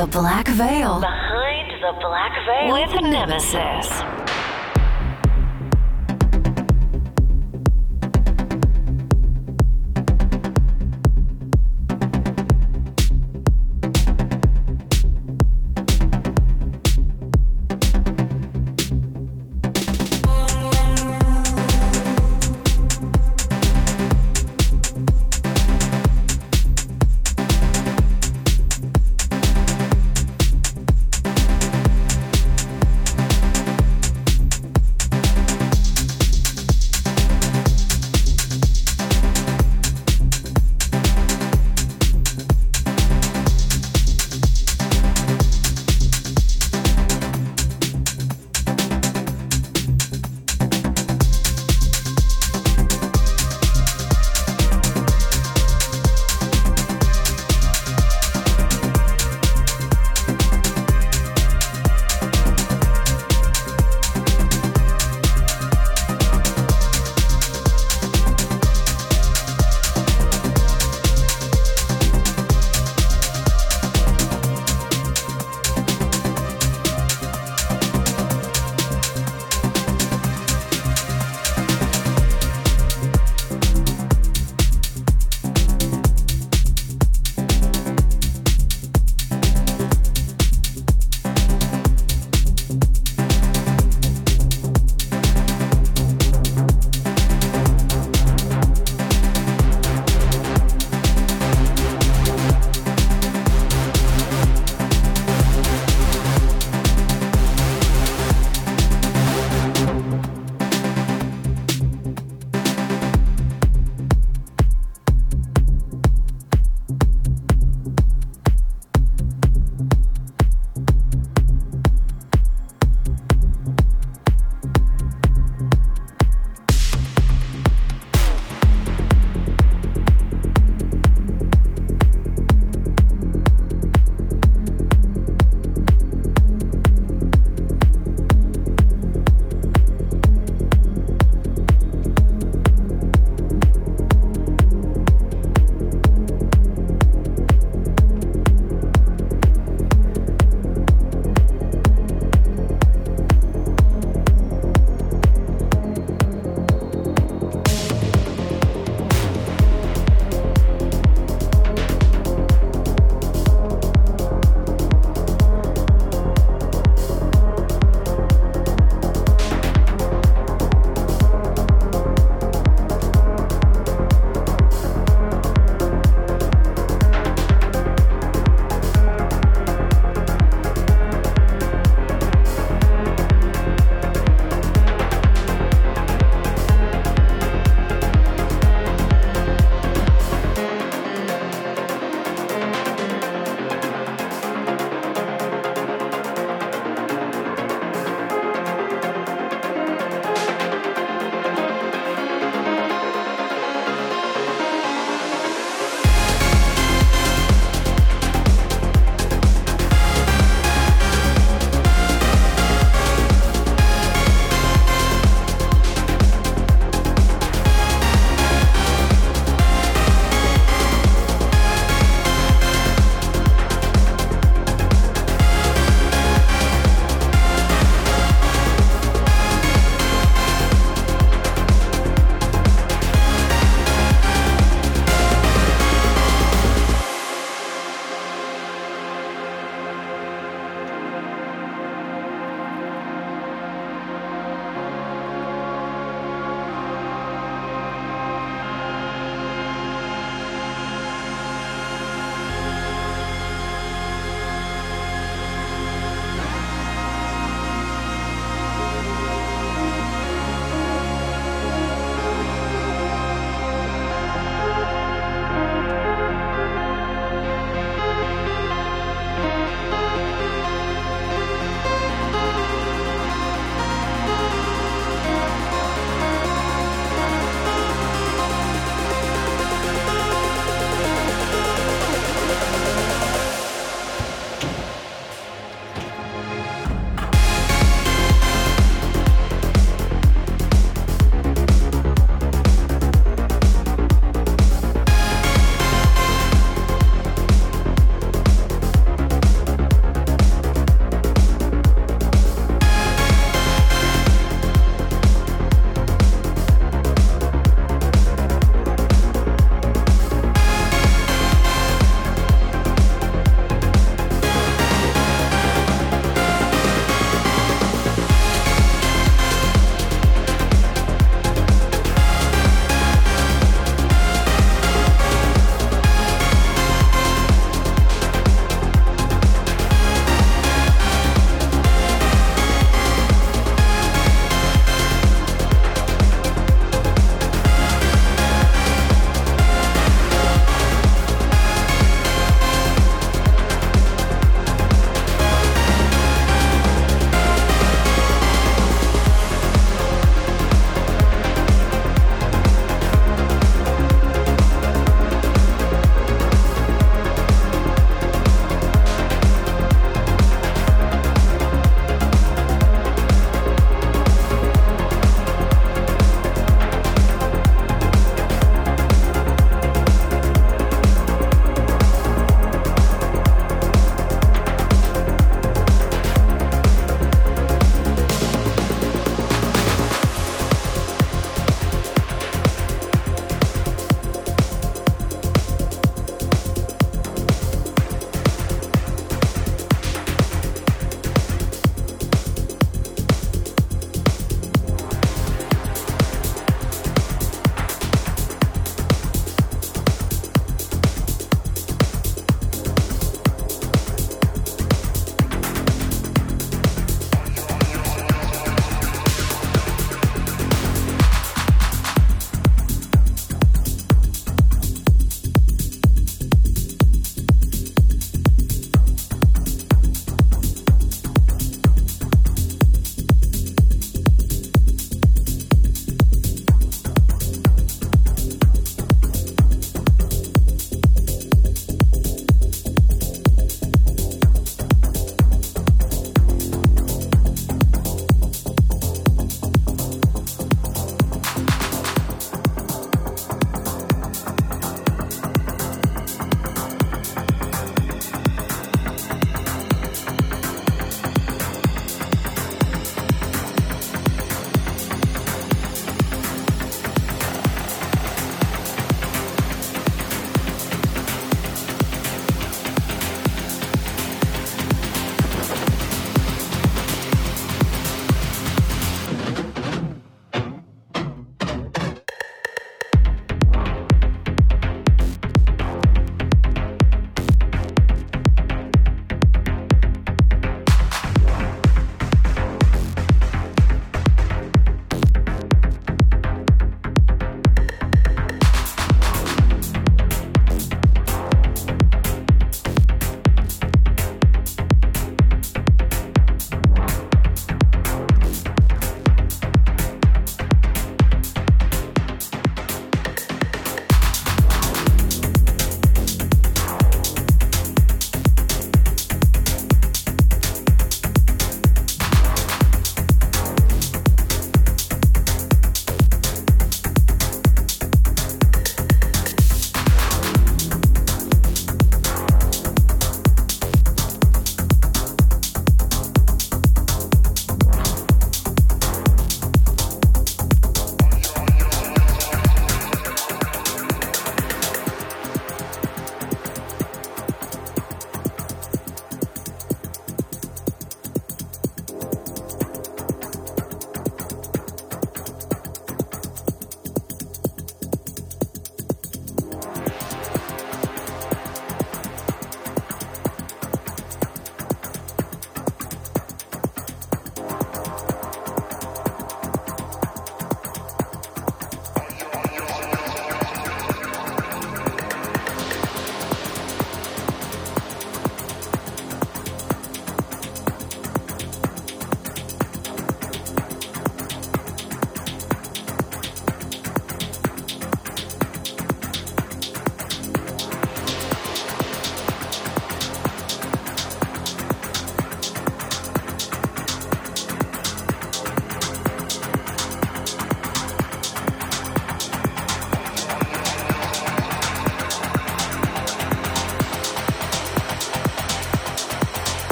The Black Veil. Behind the Black Veil with Nemesis.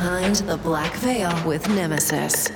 Behind the Black Veil with Nemesis.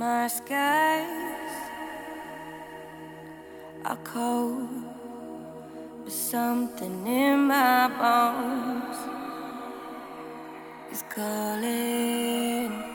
My skies are cold, but something in my bones is calling.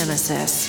Nemesis.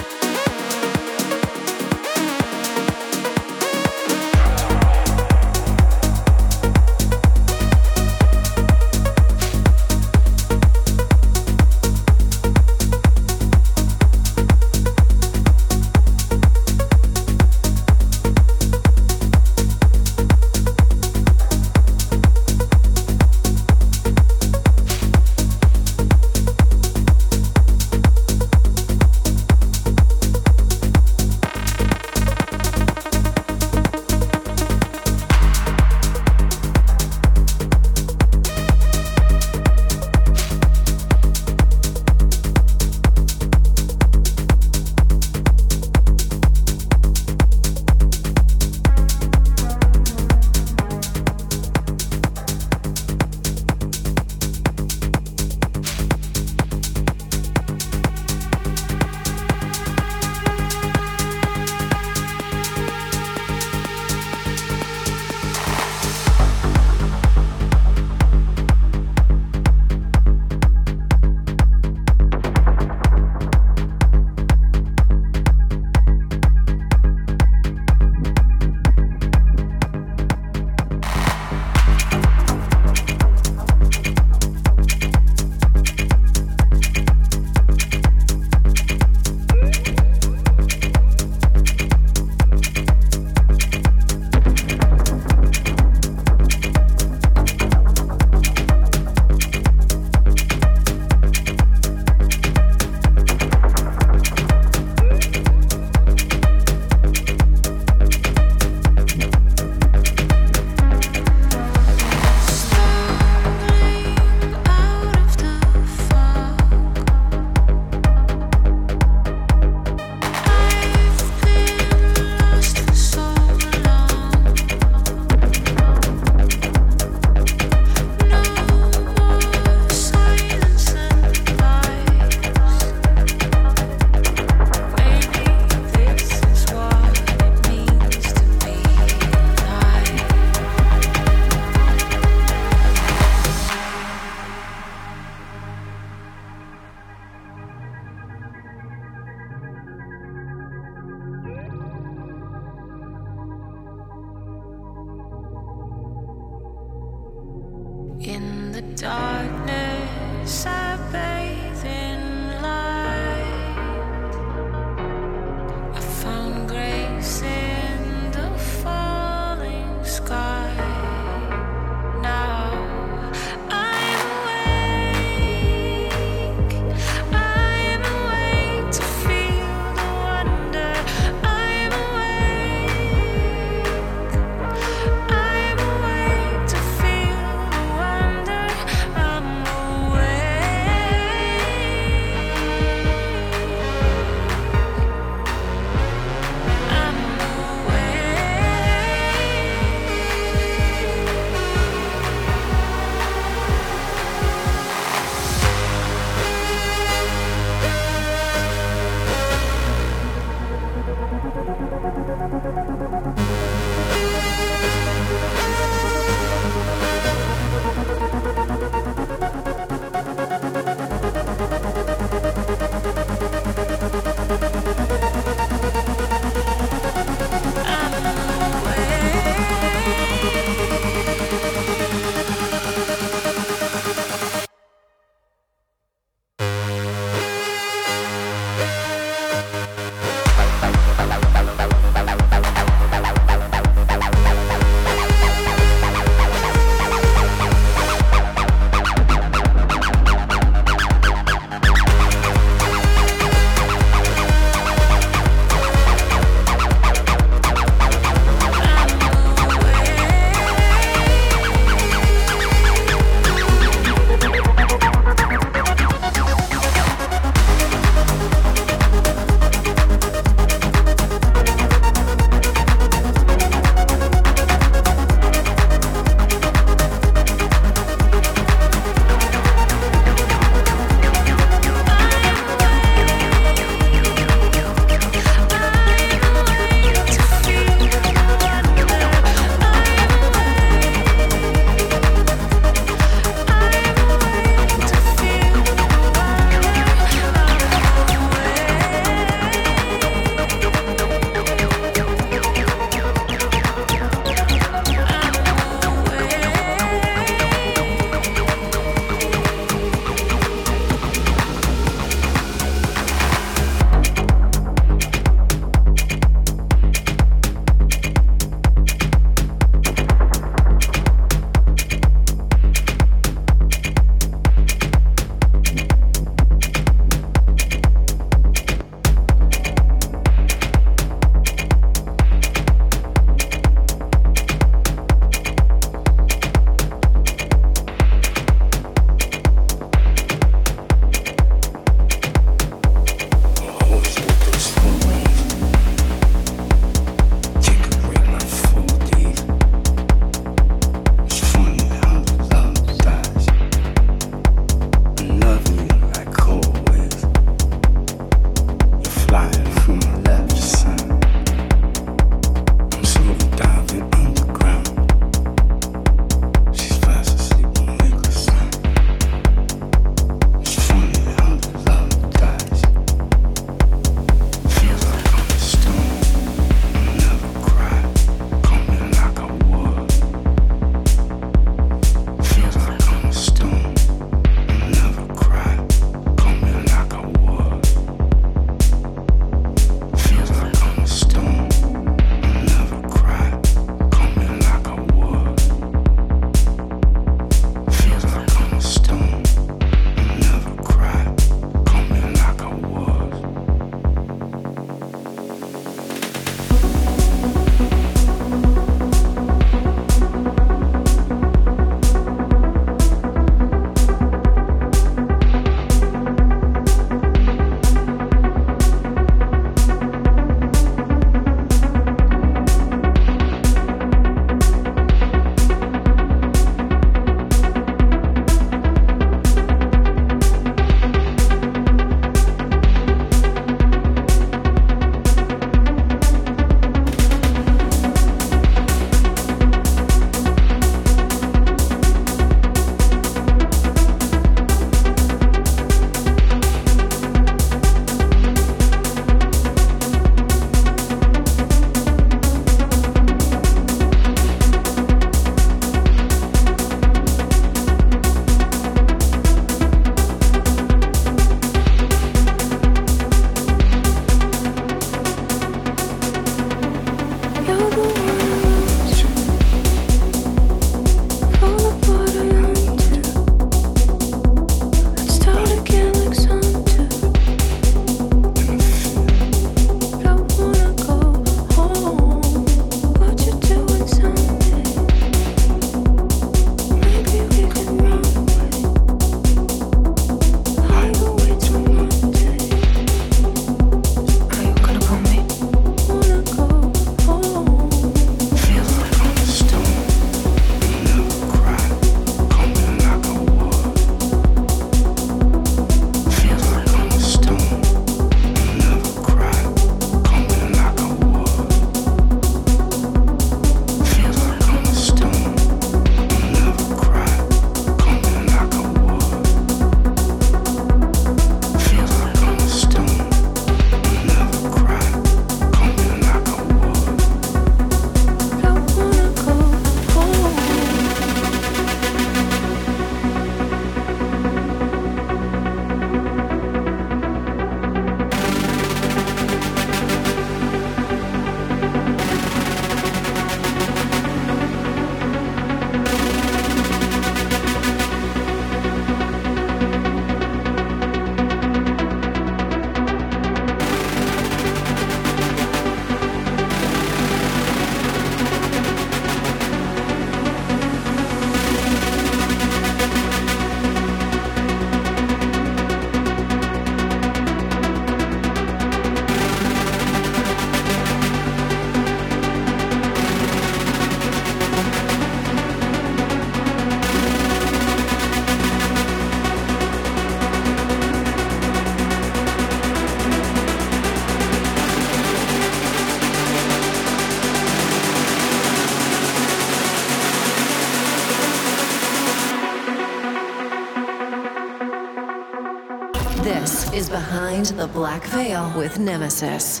Behind the Black Veil with Nemesis.